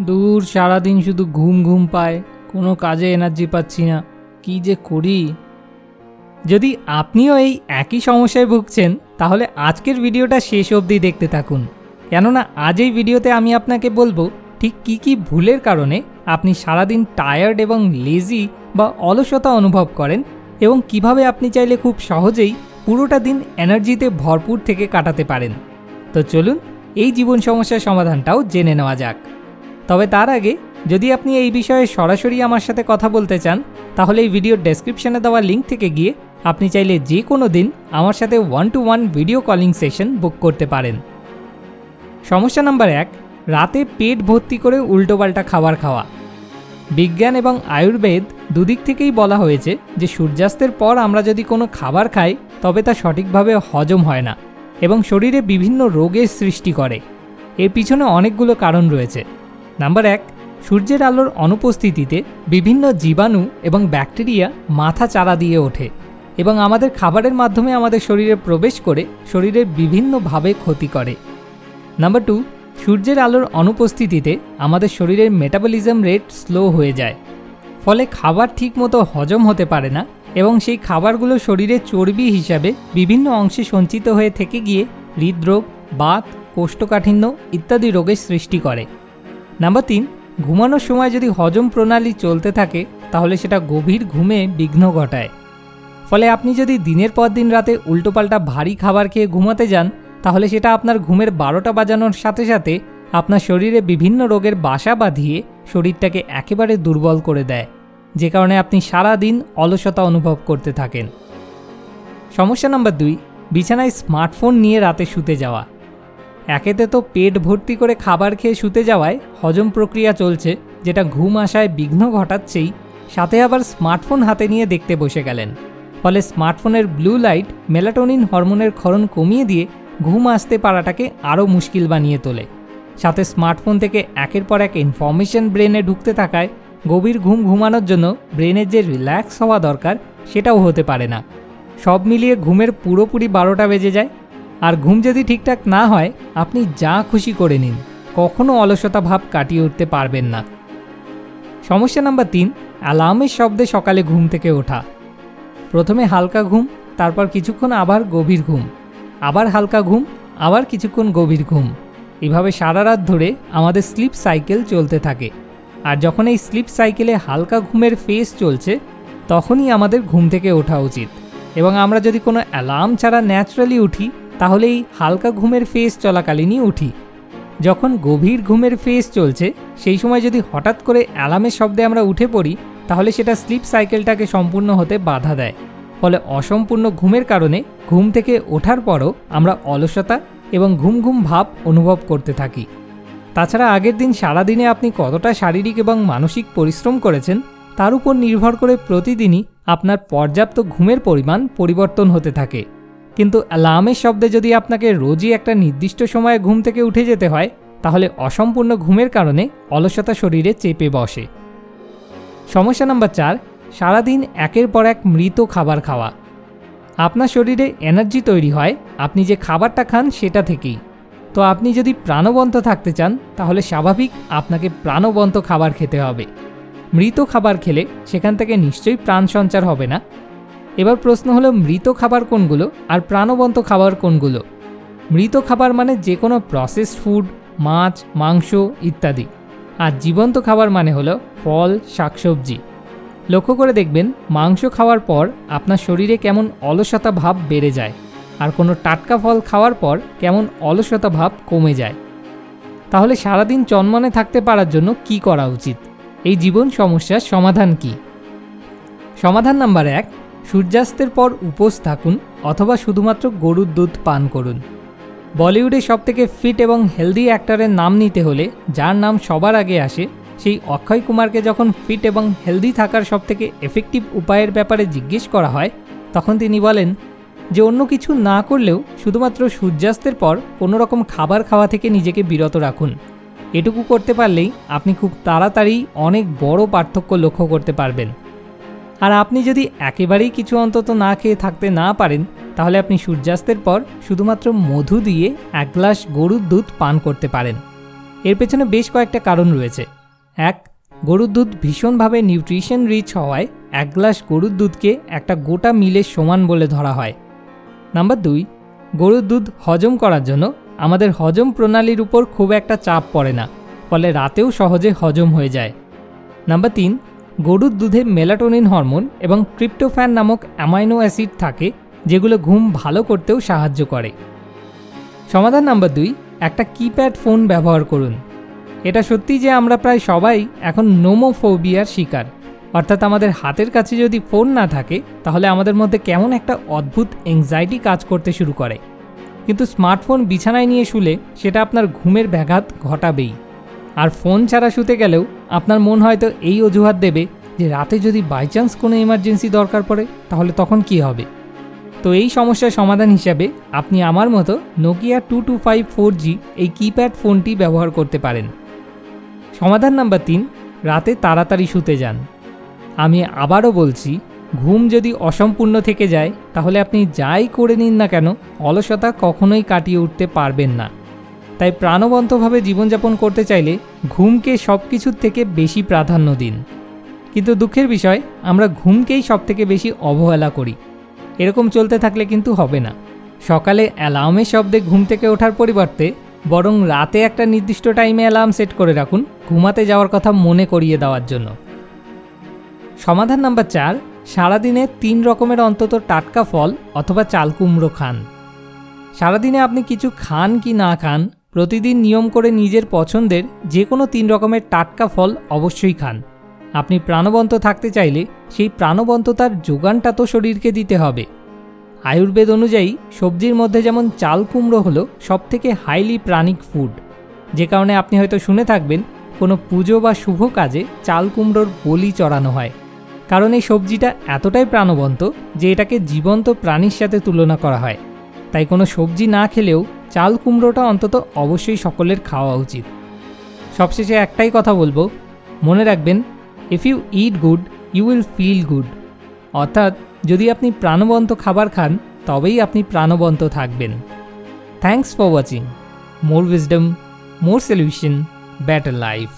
দূর সারাদিন শুধু ঘুম ঘুম পায়, কোনো কাজে এনার্জি পাচ্ছি না। কি যে করি? যদি আপনিও এই একই সমস্যায় ভুগছেন, তাহলে আজকের ভিডিওটা শেষ অবধি দেখতে থাকুন। কেননা আজ এই ভিডিওতে আমি আপনাকে বলব, ঠিক কি কি ভুলের কারণে আপনি সারাদিন টায়ার্ড এবং লেজি বা অলসতা অনুভব করেন এবং কীভাবে আপনি চাইলে খুব সহজেই পুরোটা দিন এনার্জিতে ভরপুর থেকে কাটাতে পারেন। তো চলুন, এই জীবন সমস্যার সমাধানটাও জেনে নেওয়া যাক। তবে তার আগে, যদি আপনি এই বিষয়ে সরাসরি আমার সাথে কথা বলতে চান, তাহলে এই ভিডিওর ডেসক্রিপশনে দেওয়া লিঙ্ক থেকে গিয়ে আপনি চাইলে যে কোনো দিন আমার সাথে one to one video calling session book করতে পারেন। সমস্যা নাম্বার এক, রাতে পেট ভর্তি করে উল্টোপাল্টা খাবার খাওয়া। বিজ্ঞান এবং আয়ুর্বেদ দুদিক থেকেই বলা হয়েছে যে সূর্যাস্তের পর আমরা যদি কোনো খাবার খাই, তবে তা সঠিকভাবে হজম হয় না এবং শরীরে বিভিন্ন রোগের সৃষ্টি করে। এর পিছনে অনেকগুলো কারণ রয়েছে। নাম্বার এক, সূর্যের আলোর অনুপস্থিতিতে বিভিন্ন জীবাণু এবং ব্যাকটেরিয়া মাথা চারা দিয়ে ওঠে এবং আমাদের খাবারের মাধ্যমে আমাদের শরীরে প্রবেশ করে শরীরের বিভিন্নভাবে ক্ষতি করে। নাম্বার টু সূর্যের আলোর অনুপস্থিতিতে আমাদের শরীরের মেটাবলিজম রেট স্লো হয়ে যায়, ফলে খাবার ঠিকমতো হজম হতে পারে না এবং সেই খাবারগুলো শরীরে চর্বি হিসাবে বিভিন্ন অংশে সঞ্চিত হয়ে থেকে গিয়ে হৃদরোগ, বাত, কোষ্ঠকাঠিন্য ইত্যাদি রোগের সৃষ্টি করে। নাম্বার তিন, ঘুমানোর সময় যদি হজম প্রণালী চলতে থাকে, তাহলে সেটা গভীর ঘুমে বিঘ্ন ঘটায়। ফলে আপনি যদি দিনের পর দিন রাতে উল্টোপাল্টা ভারী খাবার খেয়ে ঘুমাতে যান, তাহলে সেটা আপনার ঘুমের বারোটা বাজানোর সাথে সাথে আপনার শরীরে বিভিন্ন রোগের বাসা বাঁধিয়ে শরীরটাকে একেবারে দুর্বল করে দেয়, যে কারণে আপনি সারা দিন অলসতা অনুভব করতে থাকেন। সমস্যা নম্বর দুই, বিছানায় স্মার্টফোন নিয়ে রাতে শুতে যাওয়া। একেতে তো পেট ভর্তি করে খাবার খেয়ে শুতে যাওয়ায় হজম প্রক্রিয়া চলছে, যেটা ঘুম আসায় বিঘ্ন ঘটাচ্ছেই। সাথে আবার স্মার্টফোন হাতে নিয়ে দেখতে বসে গেলেন। ফলে স্মার্টফোনের ব্লু লাইট মেলাটোনিন হরমোনের ক্ষরণ কমিয়ে দিয়ে ঘুম আসতে পারাটাকে আরও মুশকিল বানিয়ে তোলে। সাথে স্মার্টফোন থেকে একের পর এক ইনফরমেশন ব্রেনে ঢুকতে থাকায় গভীর ঘুম ঘুমানোর জন্য ব্রেনের যে রিল্যাক্স হওয়া দরকার, সেটাও হতে পারে না। সব মিলিয়ে ঘুমের পুরোপুরি বারোটা বেজে যায় আর ঘুম যদি ঠিকঠাক না হয়, আপনি যা খুশি করে নিন। কখনো অলসতা ভাব কাটিয়ে উঠতে পারবেন না। সমস্যা নাম্বার তিন, অ্যালার্মের শব্দে সকালে ঘুম থেকে ওঠা। প্রথমে হালকা ঘুম, তারপর কিছুক্ষণ আবার গভীর ঘুম। আবার হালকা ঘুম, আবার কিছুক্ষণ গভীর ঘুম। এভাবে সারা রাত ধরে আমাদের স্লিপ সাইকেল চলতে থাকে। আর যখন এই স্লিপ সাইকেলে হালকা ঘুমের ফেস চলছে, তখনই আমাদের ঘুম থেকে ওঠা উচিত। এবং আমরা যদি কোনো অ্যালার্ম ছাড়া ন্যাচারালি উঠি তাহলে এই হালকা ঘুমের ফেস চলাকালীনই উঠি। যখন গভীর ঘুমের ফেস চলছে, সেই সময় যদি হঠাৎ করে অ্যালার্মের শব্দে আমরা উঠে পড়ি, তাহলে সেটা স্লিপ সাইকেলটাকে সম্পূর্ণ হতে বাধা দেয়। ফলে অসম্পূর্ণ ঘুমের কারণে ঘুম থেকে ওঠার পরও আমরা অলসতা এবং ঘুম ঘুম ভাব অনুভব করতে থাকি। তাছাড়া আগের দিন সারাদিনে আপনি কতটা শারীরিক এবং মানসিক পরিশ্রম করেছেন, তার উপর নির্ভর করে প্রতিদিনই আপনার পর্যাপ্ত ঘুমের পরিমাণ পরিবর্তন হতে থাকে। কিন্তু অ্যালার্মের শব্দে যদি আপনাকে রোজই একটা নির্দিষ্ট সময়ে ঘুম থেকে উঠে যেতে হয়, তাহলে অসম্পূর্ণ ঘুমের কারণে অলসতা শরীরে চেপে বসে। সমস্যা নাম্বার চার, সারাদিন একের পর এক মৃত খাবার খাওয়া। আপনার শরীরে এনার্জি তৈরি হয়, আপনি যে খাবারটা খান সেটা থেকেই। তো আপনি যদি প্রাণবন্ত থাকতে চান, তাহলে স্বাভাবিক আপনাকে প্রাণবন্ত খাবার খেতে হবে। মৃত খাবার খেলে সেখান থেকে নিশ্চয়ই প্রাণ সঞ্চার হবে না। এবার প্রশ্ন হলো, মৃত খাবার কোনগুলো আর প্রাণবন্ত খাবার কোনগুলো? মৃত খাবার মানে যে কোনো প্রসেসড ফুড মাছ, মাংস ইত্যাদি। আর জীবন্ত খাবার মানে হলো ফল, শাকসবজি। লক্ষ্য করে দেখবেন, মাংস খাওয়ার পর আপনার শরীরে কেমন অলসতা ভাব বেড়ে যায় আর কোনো টাটকা ফল খাওয়ার পর কেমন অলসতা ভাব কমে যায়। তাহলে সারাদিন চনমনে থাকতে পারার জন্য কি করা উচিত? এই জীবন সমস্যার সমাধান কি? সমাধান নাম্বার এক সূর্যাস্তের পর উপোস থাকুন অথবা শুধুমাত্র গরুর দুধ পান করুন। বলিউডে সবথেকে ফিট এবং হেলদি অ্যাক্টরের নাম নিতে হলে, যার নাম সবার আগে আসে, সেই অক্ষয় কুমারকে যখন ফিট এবং হেলদি থাকার সবথেকে এফেক্টিভ উপায়ের ব্যাপারে জিজ্ঞেস করা হয়, তখন তিনি বলেন যে অন্য কিছু না করলেও শুধুমাত্র সূর্যাস্তের পর কোনো রকম খাবার খাওয়া থেকে নিজেকে বিরত রাখুন। এটুকু করতে পারলেই আপনি খুব তাড়াতাড়ি অনেক বড় পার্থক্য লক্ষ্য করতে পারবেন। আর আপনি যদি একেবারেই কিছু অন্তত না খেয়ে থাকতে না পারেন, তাহলে আপনি সূর্যাস্তের পর শুধুমাত্র মধু দিয়ে এক গ্লাস গরুর দুধ পান করতে পারেন। এর পেছনে বেশ কয়েকটা কারণ রয়েছে। এক, গরুর দুধ ভীষণভাবে নিউট্রিশন রিচ হওয়ায় এক গ্লাস গরুর দুধকে একটা গোটা মিলের সমান বলে ধরা হয়। নাম্বার দুই, গরুর দুধ হজম করার জন্য আমাদের হজম প্রণালীর উপর খুব একটা চাপ পড়ে না, ফলে রাতেও সহজে হজম হয়ে যায়। নাম্বার তিন গরুর দুধে মেলাটোনিন হরমোন এবং ট্রিপ্টোফ্যান নামক অ্যামাইনো অ্যাসিড থাকে, যেগুলো ঘুম ভালো করতেও সাহায্য করে। সমাধান নাম্বার দুই, একটা কিপ্যাড ফোন ব্যবহার করুন। এটা সত্যি যে আমরা প্রায় সবাই এখন নোমোফোবিয়ার শিকার। অর্থাৎ আমাদের হাতের কাছে যদি ফোন না থাকে, তাহলে আমাদের মধ্যে কেমন একটা অদ্ভুত এংজাইটি কাজ করতে শুরু করে। কিন্তু স্মার্টফোন বিছানায় নিয়ে শুলে সেটা আপনার ঘুমের ব্যাঘাত ঘটাবেই। আর ফোন ছাড়া শুতে গেলেও আপনার মন হয়তো এই অজুহাত দেবে যে রাতে যদি বাই চান্স কোনো এমার্জেন্সি দরকার পড়ে, তাহলে তখন কি হবে? তো এই সমস্যার সমাধান হিসাবে আপনি আমার মতো Nokia two two five four G এই কিপ্যাড ফোনটি ব্যবহার করতে পারেন। সমাধান নাম্বার তিন, রাতে তাড়াতাড়ি শুতে যান। আমি আবারও বলছি, ঘুম যদি অসম্পূর্ণ থেকে যায়, তাহলে আপনি যাই করে নিন না কেন, অলসতা কখনোই কাটিয়ে উঠতে পারবেন না। তাই প্রাণবন্তভাবে জীবনযাপন করতে চাইলে ঘুমকে সব কিছুর থেকে বেশি প্রাধান্য দিন। কিন্তু দুঃখের বিষয়, আমরা ঘুমকেই সব থেকে বেশি অবহেলা করি। এরকম চলতে থাকলে কিন্তু হবে না। সকালে অ্যালার্মের শব্দে ঘুম থেকে ওঠার পরিবর্তে বরং রাতে একটা নির্দিষ্ট টাইমে অ্যালার্ম সেট করে রাখুন ঘুমাতে যাওয়ার কথা মনে করিয়ে দেওয়ার জন্য। সমাধান নাম্বার চার, সারাদিনে তিন রকমের অন্তত টাটকা ফল অথবা চালকুমড়ো খান। সারাদিনে আপনি কিছু খান কি না খান প্রতিদিন নিয়ম করে নিজের পছন্দের যে কোনো তিন রকমের টাটকা ফল অবশ্যই খান। আপনি প্রাণবন্ত থাকতে চাইলে সেই প্রাণবন্ততার যোগানটা তো শরীরকে দিতে হবে। আয়ুর্বেদ অনুযায়ী সবজির মধ্যে যেমন চাল কুমড়ো হলো সবথেকে হাইলি প্রাণিক ফুড যে কারণে আপনি হয়তো শুনে থাকবেন কোনো পুজো বা শুভ কাজে চাল কুমড়োর বলি চড়ানো হয়। কারণ এই সবজিটা এতটাই প্রাণবন্ত যে এটাকে জীবন্ত প্রাণীর সাথে তুলনা করা হয়। তাই কোনো সবজি না খেলেও চাল কুমড়োটা অন্তত অবশ্যই সকলের খাওয়া উচিত। সবশেষে একটাই কথা বলব। মনে রাখবেন if you eat good you will feel good অর্থাৎ, যদি আপনি প্রাণবন্ত খাবার খান, তবেই আপনি প্রাণবন্ত থাকবেন। Thanks for watching more wisdom more solution better life